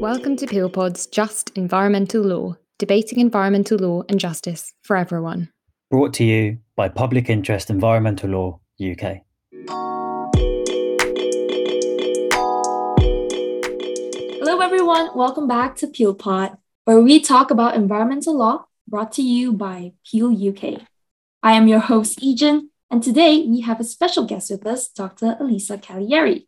Welcome to PeelPod's Just Environmental Law, debating environmental law and justice for everyone. Brought to you by Public Interest Environmental Law UK. Hello, everyone. Welcome back to PeelPod, where we talk about environmental law brought to you by PIEL UK. I am your host, Ejin, and today we have a special guest with us, Dr. Elisa Calliari.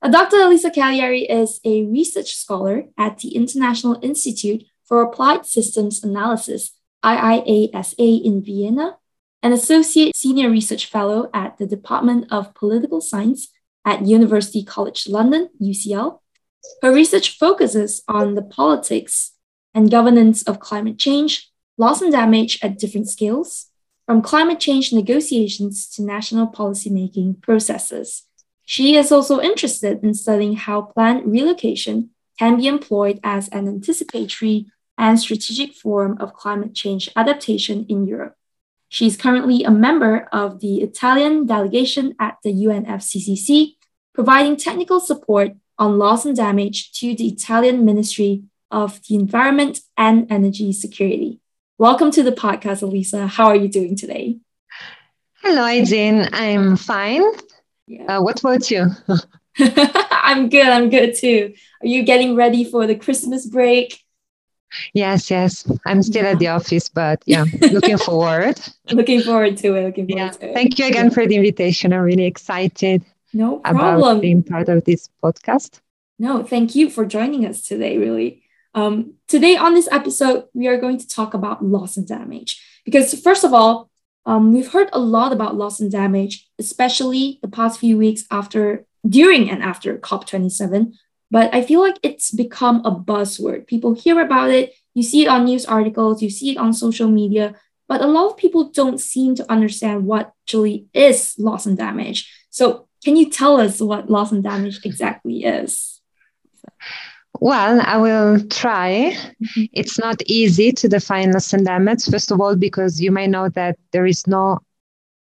Uh, Dr. Elisa Calliari is a research scholar at the International Institute for Applied Systems Analysis, IIASA in Vienna, an associate senior research fellow at the Department of Political Science at University College London, UCL. Her research focuses on the politics and governance of climate change, loss and damage at different scales, from climate change negotiations to national policymaking processes. She is also interested in studying how planned relocation can be employed as an anticipatory and strategic form of climate change adaptation in Europe. She is currently a member of the Italian delegation at the UNFCCC, providing technical support on loss and damage to the Italian Ministry of the Environment and Energy Security. Welcome to the podcast, Elisa. How are you doing today? Hello, Ejin. I'm fine. Yeah. Uh, what about you? I'm good. I'm good too. Are you getting ready for the Christmas break? Yes, yes. I'm still yeah. at the office, but yeah, looking forward. looking forward to it. Looking forward yeah. to it. Thank you again for the invitation. I'm really excited. No problem. About being part of this podcast. No, thank you for joining us today. Really. Um, today on this episode, we are going to talk about loss and damage because first of all, um, we've heard a lot about loss and damage, especially the past few weeks after, during and after COP27. But I feel like it's become a buzzword. People hear about it, you see it on news articles, you see it on social media, but a lot of people don't seem to understand what actually is loss and damage. So, can you tell us what loss and damage exactly is? Well, I will try. Mm-hmm. It's not easy to define loss and damage, first of all, because you may know that there is no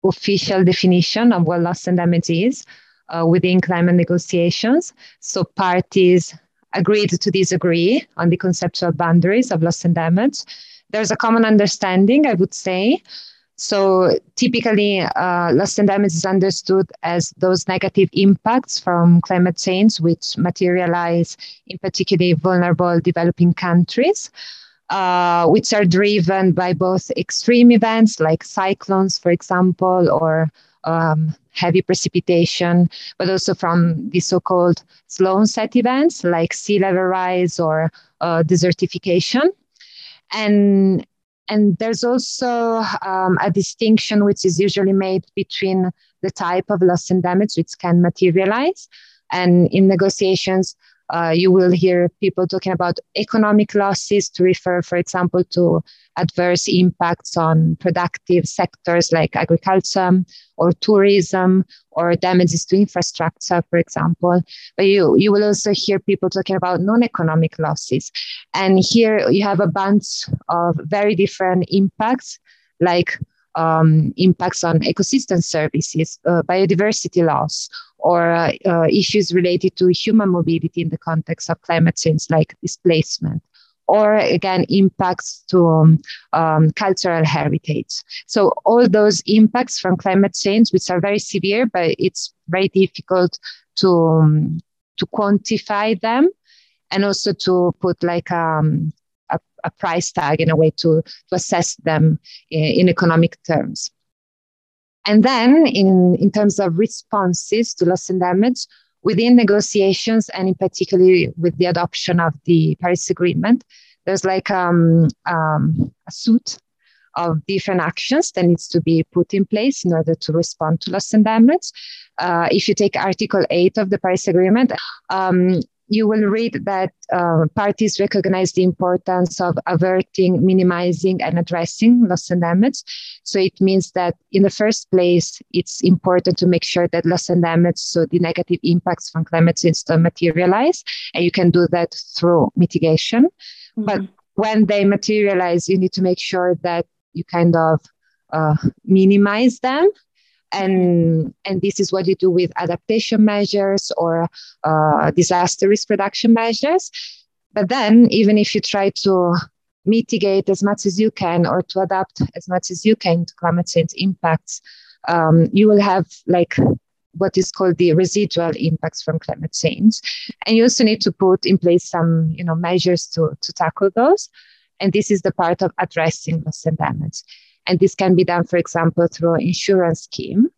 official definition of what loss and damage is uh, within climate negotiations. So parties agreed to disagree on the conceptual boundaries of loss and damage. There's a common understanding, I would say, so typically, uh, loss and damage is understood as those negative impacts from climate change, which materialize in particularly vulnerable developing countries, uh, which are driven by both extreme events like cyclones, for example, or um, heavy precipitation, but also from the so-called slow onset events like sea level rise or uh, desertification. And and there's also um, a distinction which is usually made between the type of loss and damage which can materialize. And in negotiations, uh, you will hear people talking about economic losses to refer, for example, to adverse impacts on productive sectors like agriculture or tourism or damages to infrastructure, for example. But you, you will also hear people talking about non-economic losses. And here you have a bunch of very different impacts, like um, impacts on ecosystem services, uh, biodiversity loss, or uh, uh, issues related to human mobility in the context of climate change, like displacement, or again, impacts to um, um, cultural heritage. So, all those impacts from climate change, which are very severe, but it's very difficult to, um, to quantify them and also to put like um, a, price tag in a way to, to assess them in, in economic terms. And then, in, in terms of responses to loss and damage, within negotiations, and in particular with the adoption of the Paris Agreement, there's like um, um, a suite of different actions that needs to be put in place in order to respond to loss and damage. Uh, if you take Article 8 of the Paris Agreement, um, you will read that uh, parties recognize the importance of averting, minimizing, and addressing loss and damage. So it means that in the first place, it's important to make sure that loss and damage, so the negative impacts from climate change don't materialize. And you can do that through mitigation. Mm-hmm. But when they materialize, you need to make sure that you kind of uh, minimize them and and this is what you do with adaptation measures or uh, disaster risk reduction measures But then, even if you try to mitigate as much as you can or to adapt as much as you can to climate change impacts, um, you will have like what is called the residual impacts from climate change. And you also need to put in place some you know, measures to, to tackle those. And this is the part of addressing loss and damage. And this can be done, for example, through insurance scheme.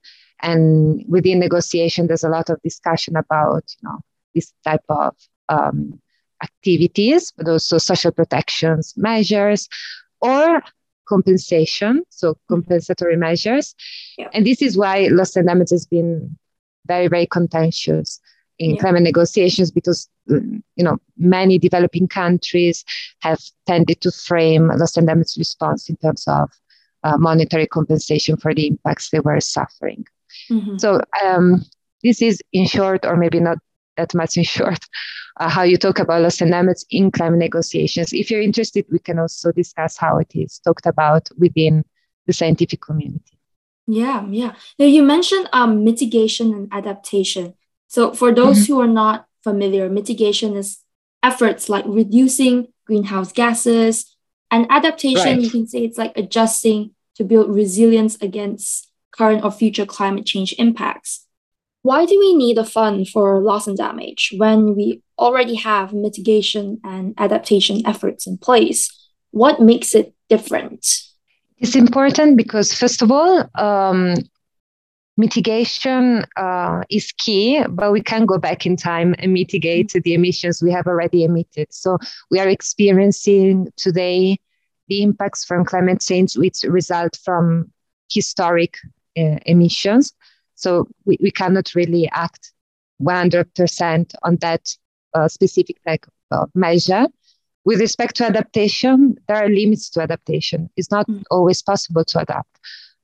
And within negotiation, there's a lot of discussion about you know, this type of um, activities, but also social protections measures or compensation, so compensatory measures. Yeah. And this is why loss and damage has been very, very contentious in yeah. climate negotiations because you know many developing countries have tended to frame loss and damage response in terms of uh, monetary compensation for the impacts they were suffering. Mm-hmm. So um, this is in short, or maybe not that much in short, uh, how you talk about loss and damage in climate negotiations. If you're interested, we can also discuss how it is talked about within the scientific community. Yeah, yeah. Now you mentioned um, mitigation and adaptation. So for those mm-hmm. who are not familiar, mitigation is efforts like reducing greenhouse gases, and adaptation, right. you can say it's like adjusting to build resilience against current or future climate change impacts. Why do we need a fund for loss and damage when we already have mitigation and adaptation efforts in place? What makes it different? It's important because, first of all, um, mitigation uh, is key, but we can go back in time and mitigate mm-hmm. the emissions we have already emitted. So we are experiencing today the impacts from climate change, which result from historic uh, emissions. So we, we cannot really act 100% on that uh, specific type of measure. With respect to adaptation, there are limits to adaptation. It's not mm. always possible to adapt.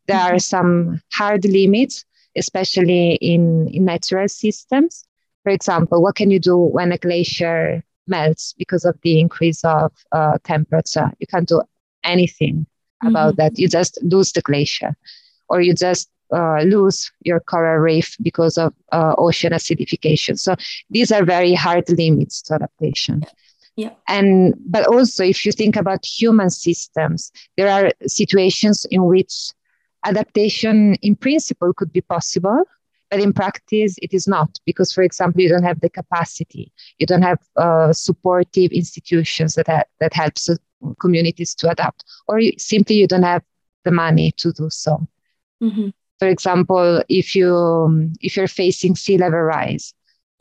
There mm-hmm. are some hard limits, especially in, in natural systems. For example, what can you do when a glacier melts because of the increase of uh, temperature? You can't do anything about mm-hmm. that. You just lose the glacier, or you just uh, lose your coral reef because of uh, ocean acidification. So these are very hard limits to adaptation. Yeah. And but also if you think about human systems, there are situations in which adaptation in principle could be possible, but in practice it is not because, for example, you don't have the capacity, you don't have uh, supportive institutions that ha- that helps communities to adapt, or you, simply you don't have the money to do so. Mm-hmm for example, if you if you're facing sea level rise,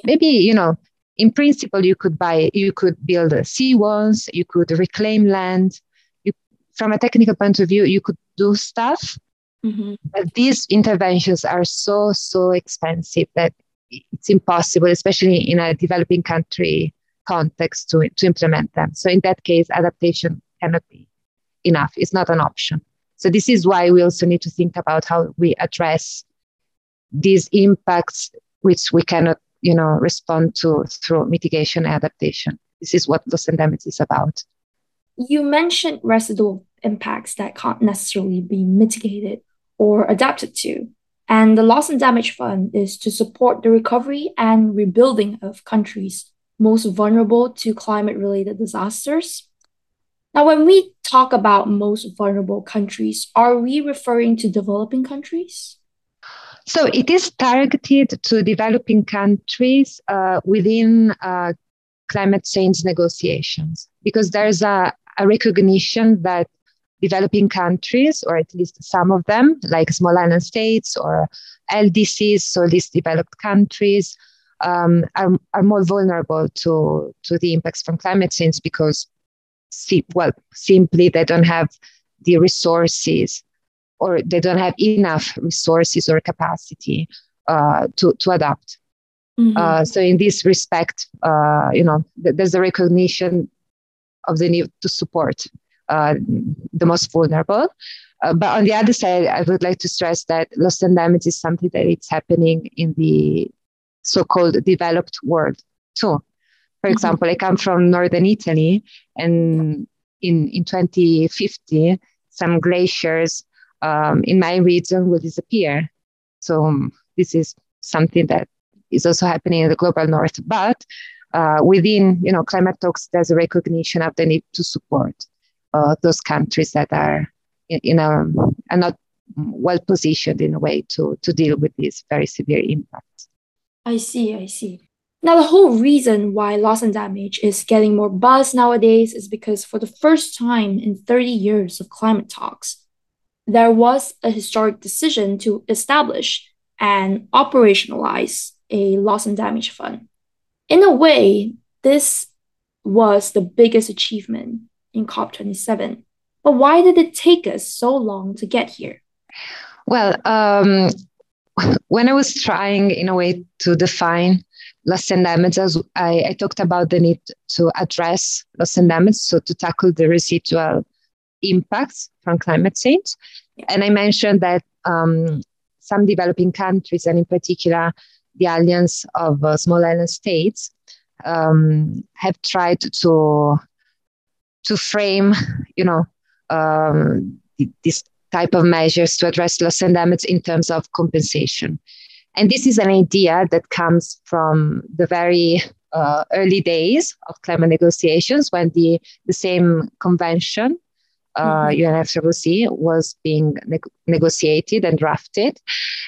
maybe you know in principle you could buy you could build sea walls, you could reclaim land. You, from a technical point of view, you could do stuff, mm-hmm. but these interventions are so so expensive that it's impossible, especially in a developing country context, to to implement them. So in that case, adaptation cannot be enough. It's not an option. So this is why we also need to think about how we address these impacts, which we cannot, you know, respond to through mitigation and adaptation. This is what loss and damage is about. You mentioned residual impacts that can't necessarily be mitigated or adapted to. And the Loss and Damage Fund is to support the recovery and rebuilding of countries most vulnerable to climate related disasters. Now, when we talk about most vulnerable countries, are we referring to developing countries? So it is targeted to developing countries uh, within uh, climate change negotiations because there's a, a, recognition that developing countries, or at least some of them, like small island states or LDCs, so least developed countries, um, are, are more vulnerable to, to the impacts from climate change because well, simply they don't have the resources or they don't have enough resources or capacity uh, to, to adapt. Mm-hmm. Uh, so in this respect, uh, you know, th- there's a recognition of the need to support uh, the most vulnerable. Uh, but on the other side, I would like to stress that loss and damage is something that it's happening in the so-called developed world too. For mm-hmm. example, I come from northern Italy, and in, in 2050, some glaciers um, in my region will disappear. So um, this is something that is also happening in the global north. But uh, within you know climate talks, there's a recognition of the need to support uh, those countries that are in, in a are not well positioned in a way to to deal with these very severe impacts. I see, I see. Now, the whole reason why loss and damage is getting more buzz nowadays is because for the first time in 30 years of climate talks, there was a historic decision to establish and operationalize a loss and damage fund. In a way, this was the biggest achievement in COP27. But why did it take us so long to get here? Well, um, when I was trying, in a way, to define loss and damage, I, I talked about the need to address loss and damage, so to tackle the residual impacts from climate change. Yeah. And I mentioned that um, some developing countries, and in particular the Alliance of uh, Small Island States, um, have tried to to frame, you know, um, this type of measures to address loss and damage in terms of compensation. And this is an idea that comes from the very uh, early days of climate negotiations when the, the same convention, uh, mm-hmm. UNFCCC, was being ne- negotiated and drafted.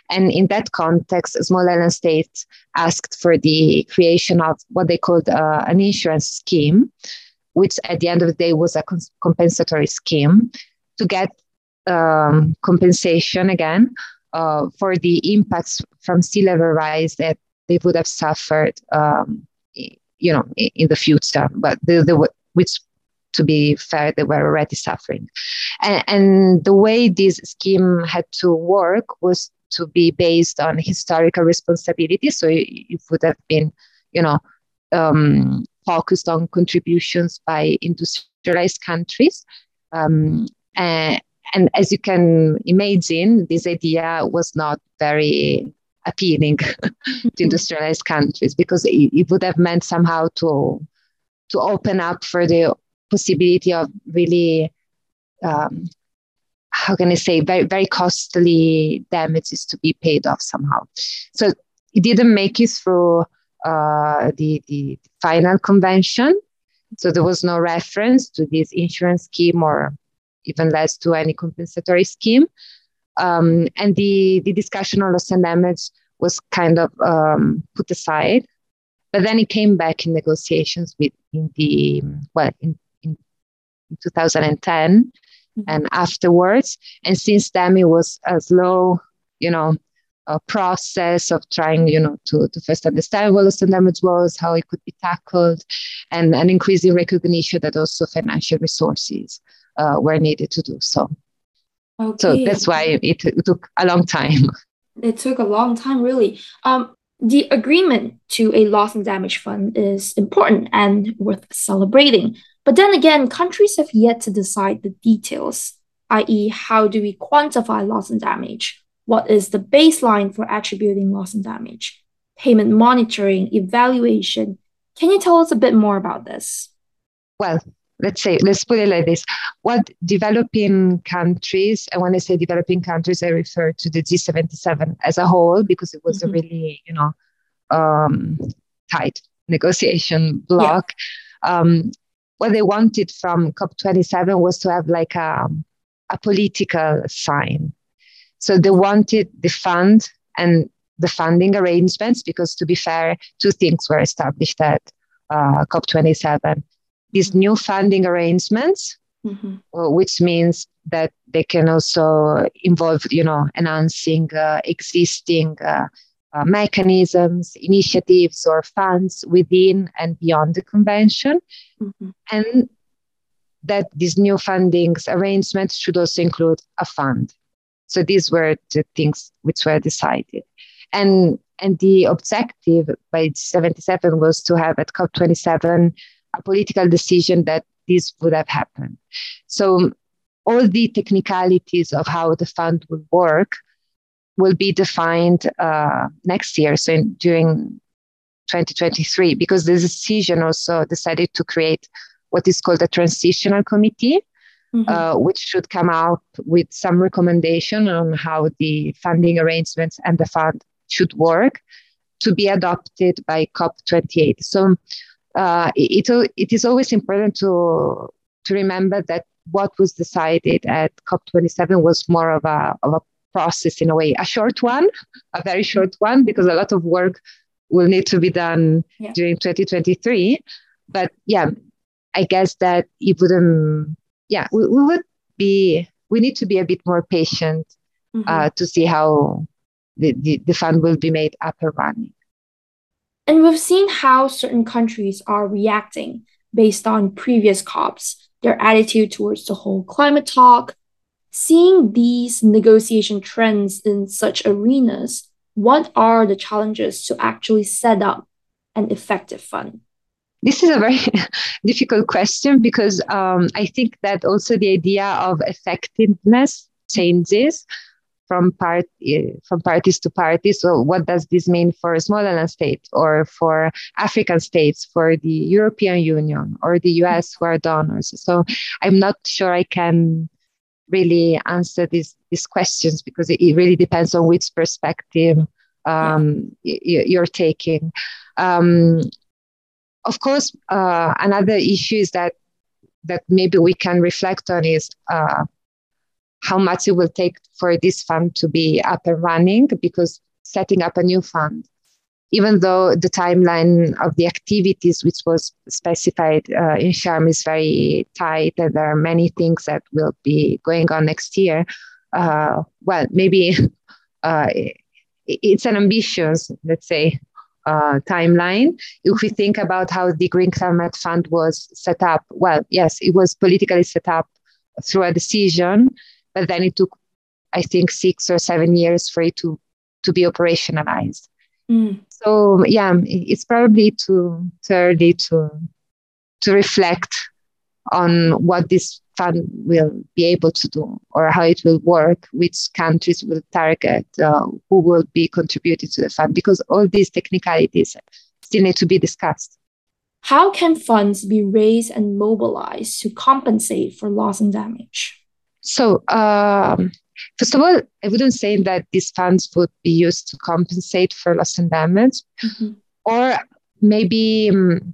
And in that context, small island states asked for the creation of what they called uh, an insurance scheme, which at the end of the day was a compensatory scheme to get um, compensation again uh, for the impacts from sea level rise that they would have suffered, um, you know, in, the future. But the, the which, to be fair, they were already suffering, and, and the way this scheme had to work was to be based on historical responsibility. So it would have been, you know, um, focused on contributions by industrialized countries. Um, and, and as you can imagine, this idea was not very appealing to industrialized countries because it, it, would have meant somehow to to open up for the possibility of really um, how can I say very very costly damages to be paid off somehow. So it didn't make it through uh, the the final convention. So there was no reference to this insurance scheme or even less to any compensatory scheme. Um, and the, the discussion on loss and damage was kind of um, put aside. But then it came back in negotiations with in the well in, in 2010 mm-hmm. and afterwards. And since then, it was a slow, you know, a process of trying, you know, to, to first understand what loss and damage was, how it could be tackled, and an increasing recognition that also financial resources uh, were needed to do so. Okay. So that's why it, it, took a long time. It took a long time, really. Um, the agreement to a loss and damage fund is important and worth celebrating. But then again, countries have yet to decide the details, i.e., how do we quantify loss and damage? What is the baseline for attributing loss and damage? Payment monitoring, evaluation. Can you tell us a bit more about this? Well, let's say let's put it like this what developing countries and when i say developing countries i refer to the g77 as a whole because it was mm-hmm. a really you know um, tight negotiation block yeah. um, what they wanted from cop27 was to have like a, a political sign so they wanted the fund and the funding arrangements because to be fair two things were established at uh, cop27 these new funding arrangements, mm-hmm. Uh, which means that they can also involve, you know, enhancing uh, existing uh, uh, mechanisms, initiatives, or funds within and beyond the convention, mm-hmm. and that these new fundings arrangements should also include a fund. So these were the things which were decided, and and the objective by 77 was to have at COP27 a political decision that this would have happened. So all the technicalities of how the fund will work will be defined uh, next year, so in, during 2023, because the decision also decided to create what is called a transitional committee, mm-hmm. uh, which should come out with some recommendation on how the funding arrangements and the fund should work to be adopted by COP28. So uh, it, it, is always important to to remember that what was decided at COP27 was more of a of a process in a way, a short one, a very short one, because a lot of work will need to be done yeah. during 2023. But yeah, I guess that it wouldn't. Yeah, we, we would be. We need to be a bit more patient mm-hmm. uh, to see how the, the, the fund will be made up and running. And we've seen how certain countries are reacting based on previous COPs, their attitude towards the whole climate talk. Seeing these negotiation trends in such arenas, what are the challenges to actually set up an effective fund? This is a very difficult question because um, I think that also the idea of effectiveness changes from part from parties to parties. So, what does this mean for island states, or for African states, for the European Union, or the US who are donors? So, I'm not sure I can really answer these these questions because it, it really depends on which perspective um, yeah. you're taking. Um, of course, uh, another issue is that that maybe we can reflect on is uh, how much it will take for this fund to be up and running because setting up a new fund even though the timeline of the activities which was specified uh, in Sharm is very tight and there are many things that will be going on next year, uh, well, maybe uh, it's an ambitious, let's say, uh, timeline. If we think about how the Green Climate Fund was set up, well, yes, it was politically set up through a decision but then it took, I think, six or seven years for it to to be operationalized. Mm. So yeah, it's probably too, too early to to reflect on what this fund will be able to do or how it will work, which countries will target, uh, who will be contributing to the fund, because all these technicalities still need to be discussed. How can funds be raised and mobilized to compensate for loss and damage? So, um, first of all, I wouldn't say that these funds would be used to compensate for loss and damage, mm-hmm. or maybe, um,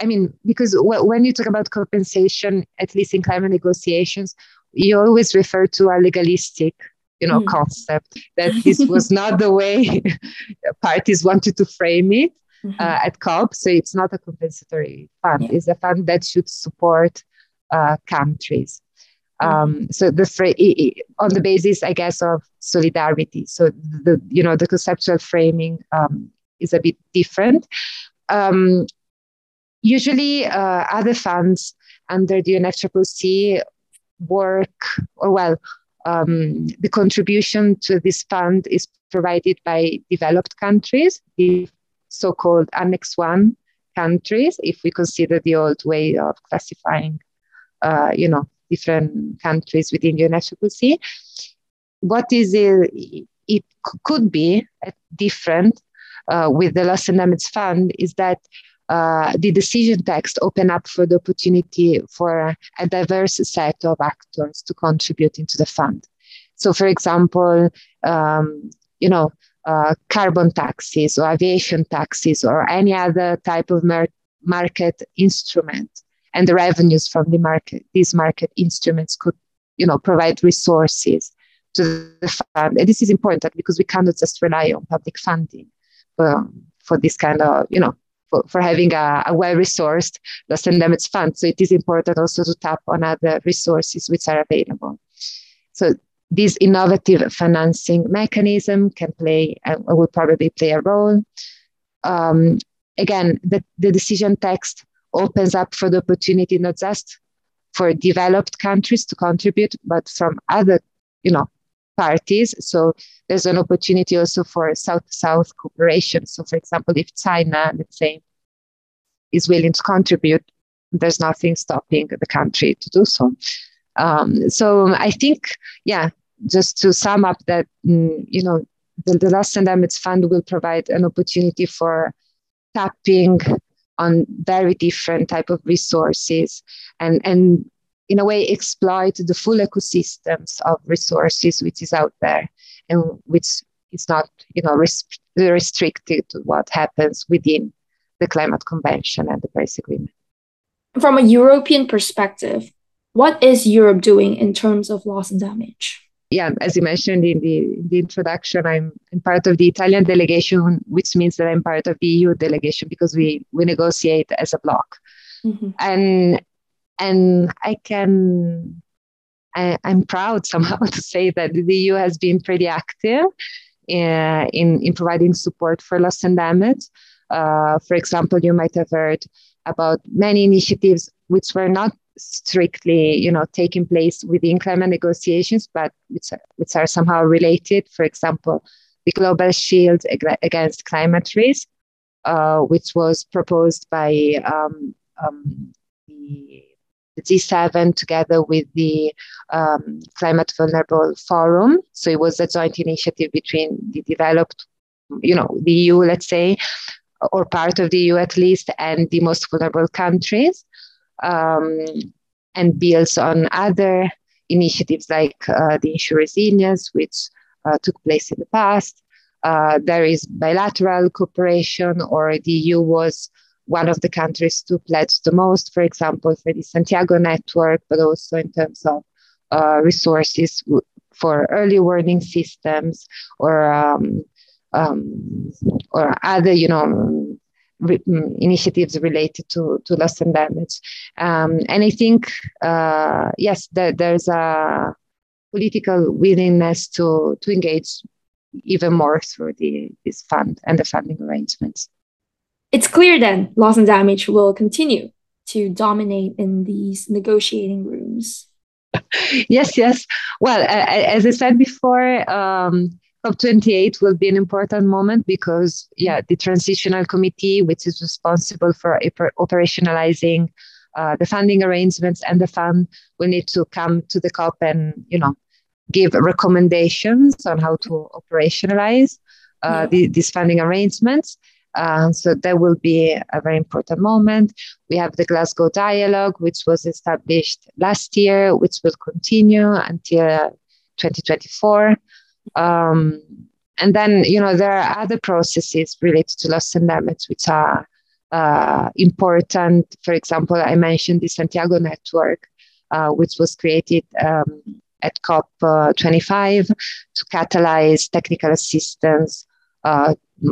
I mean, because w- when you talk about compensation, at least in climate negotiations, you always refer to a legalistic you know, mm. concept that this was not the way parties wanted to frame it mm-hmm. uh, at COP. So it's not a compensatory fund. Yeah. It's a fund that should support uh, countries. Um, so the on the basis, I guess, of solidarity. So the you know the conceptual framing um, is a bit different. Um, usually, uh, other funds under the UNFCCC work, or well, um, the contribution to this fund is provided by developed countries, the so-called Annex One countries, if we consider the old way of classifying, uh, you know, different countries within the UNFCCC. What is it, it could be different uh, with the Loss and Damage Fund is that uh, the decision text open up for the opportunity for a diverse set of actors to contribute into the fund. So, for example, um, you know, uh, carbon taxes or aviation taxes or any other type of mar- market instrument and the revenues from the market, these market instruments could, you know, provide resources to the fund. And this is important because we cannot just rely on public funding um, for this kind of, you know, for, for having a, a well-resourced loss and damage fund. So it is important also to tap on other resources which are available. So this innovative financing mechanism can play and will probably play a role. Um, again, the, the decision text opens up for the opportunity not just for developed countries to contribute, but from other, you know, parties. So there's an opportunity also for South-South cooperation. So, for example, if China, let's say, is willing to contribute, there's nothing stopping the country to do so. Um, so I think, yeah, just to sum up that, mm, you know, the, the and Damage Fund will provide an opportunity for tapping on very different type of resources and and in a way exploit the full ecosystems of resources which is out there and which is not you know rest- restricted to what happens within the Climate Convention and the Paris Agreement. From a European perspective, what is Europe doing in terms of loss and damage? Yeah, as you mentioned in the, in the introduction, I'm, I'm part of the Italian delegation, which means that I'm part of the EU delegation because we, we negotiate as a bloc. Mm-hmm. And and I can I, am proud somehow to say that the EU has been pretty active in, in, in providing support for loss and damage. Uh, for example, you might have heard about many initiatives which were not strictly, you know, taking place within climate negotiations, but which are, which are somehow related. For example, the Global Shield Against Climate Risk, uh, which was proposed by um, um, the G7 together with the um, Climate Vulnerable Forum. So it was a joint initiative between the developed, you know, the EU, let's say, or part of the EU at least, and the most vulnerable countries, um, and builds on other initiatives like uh, the InsuResilience, which uh, took place in the past. Uh, there is bilateral cooperation, or the EU was one of the countries to pledge the most, for example, for the Santiago network, but also in terms of uh, resources for early warning systems or um, um, or other, you know, re- mm, initiatives related to to loss and damage. Um, and I think, uh, yes, there, there's a political willingness to to engage even more through the this fund and the funding arrangements. It's clear then loss and damage will continue to dominate in these negotiating rooms. yes, yes. Well, as I said before, um, COP28 will be an important moment because, yeah, the transitional committee, which is responsible for operationalizing uh, the funding arrangements and the fund, will need to come to the COP and, you know, give recommendations on how to operationalize uh, yeah. the, these funding arrangements. Uh, so that will be a very important moment. We have the Glasgow Dialogue, which was established last year, which will continue until 2024. Um, and then, you know, there are other processes related to loss and damage, which are uh, important. For example, I mentioned the Santiago Network, uh, which was created um, at COP25 to catalyze technical assistance uh,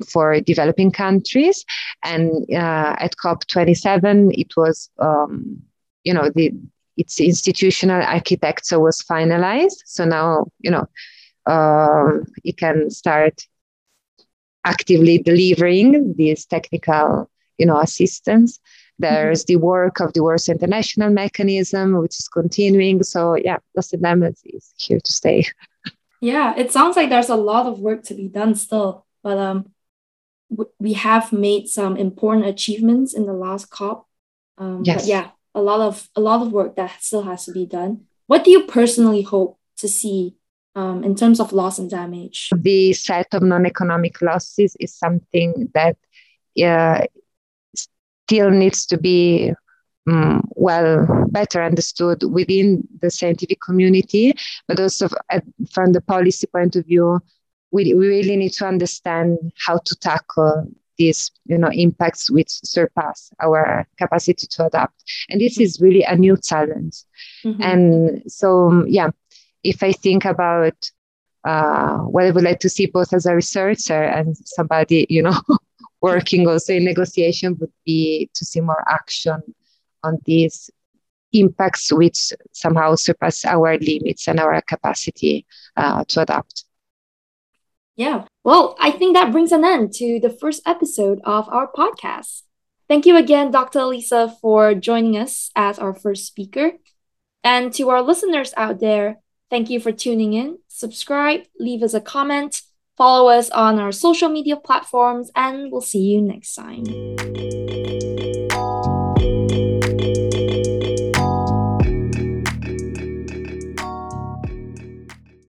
for developing countries. And uh, at COP27, it was, um, you know, the its institutional architecture was finalized. So now, you know, uh, it can start actively delivering this technical, you know, assistance. There's mm-hmm. the work of the Warsaw International Mechanism, which is continuing. So yeah, loss and is here to stay. Yeah, it sounds like there's a lot of work to be done still, but um, we have made some important achievements in the last COP. Um, yes. But yeah, a lot of a lot of work that still has to be done. What do you personally hope to see um, in terms of loss and damage? The set of non-economic losses is something that uh, still needs to be um, well better understood within the scientific community, but also from the policy point of view we, we really need to understand how to tackle these you know impacts which surpass our capacity to adapt. And this is really a new challenge. Mm-hmm. and so yeah if i think about uh, what i would like to see both as a researcher and somebody you know working also in negotiation would be to see more action on these impacts which somehow surpass our limits and our capacity uh, to adapt yeah. Well, I think that brings an end to the first episode of our podcast. Thank you again, Dr. Elisa, for joining us as our first speaker. And to our listeners out there, thank you for tuning in. Subscribe, leave us a comment, follow us on our social media platforms, and we'll see you next time.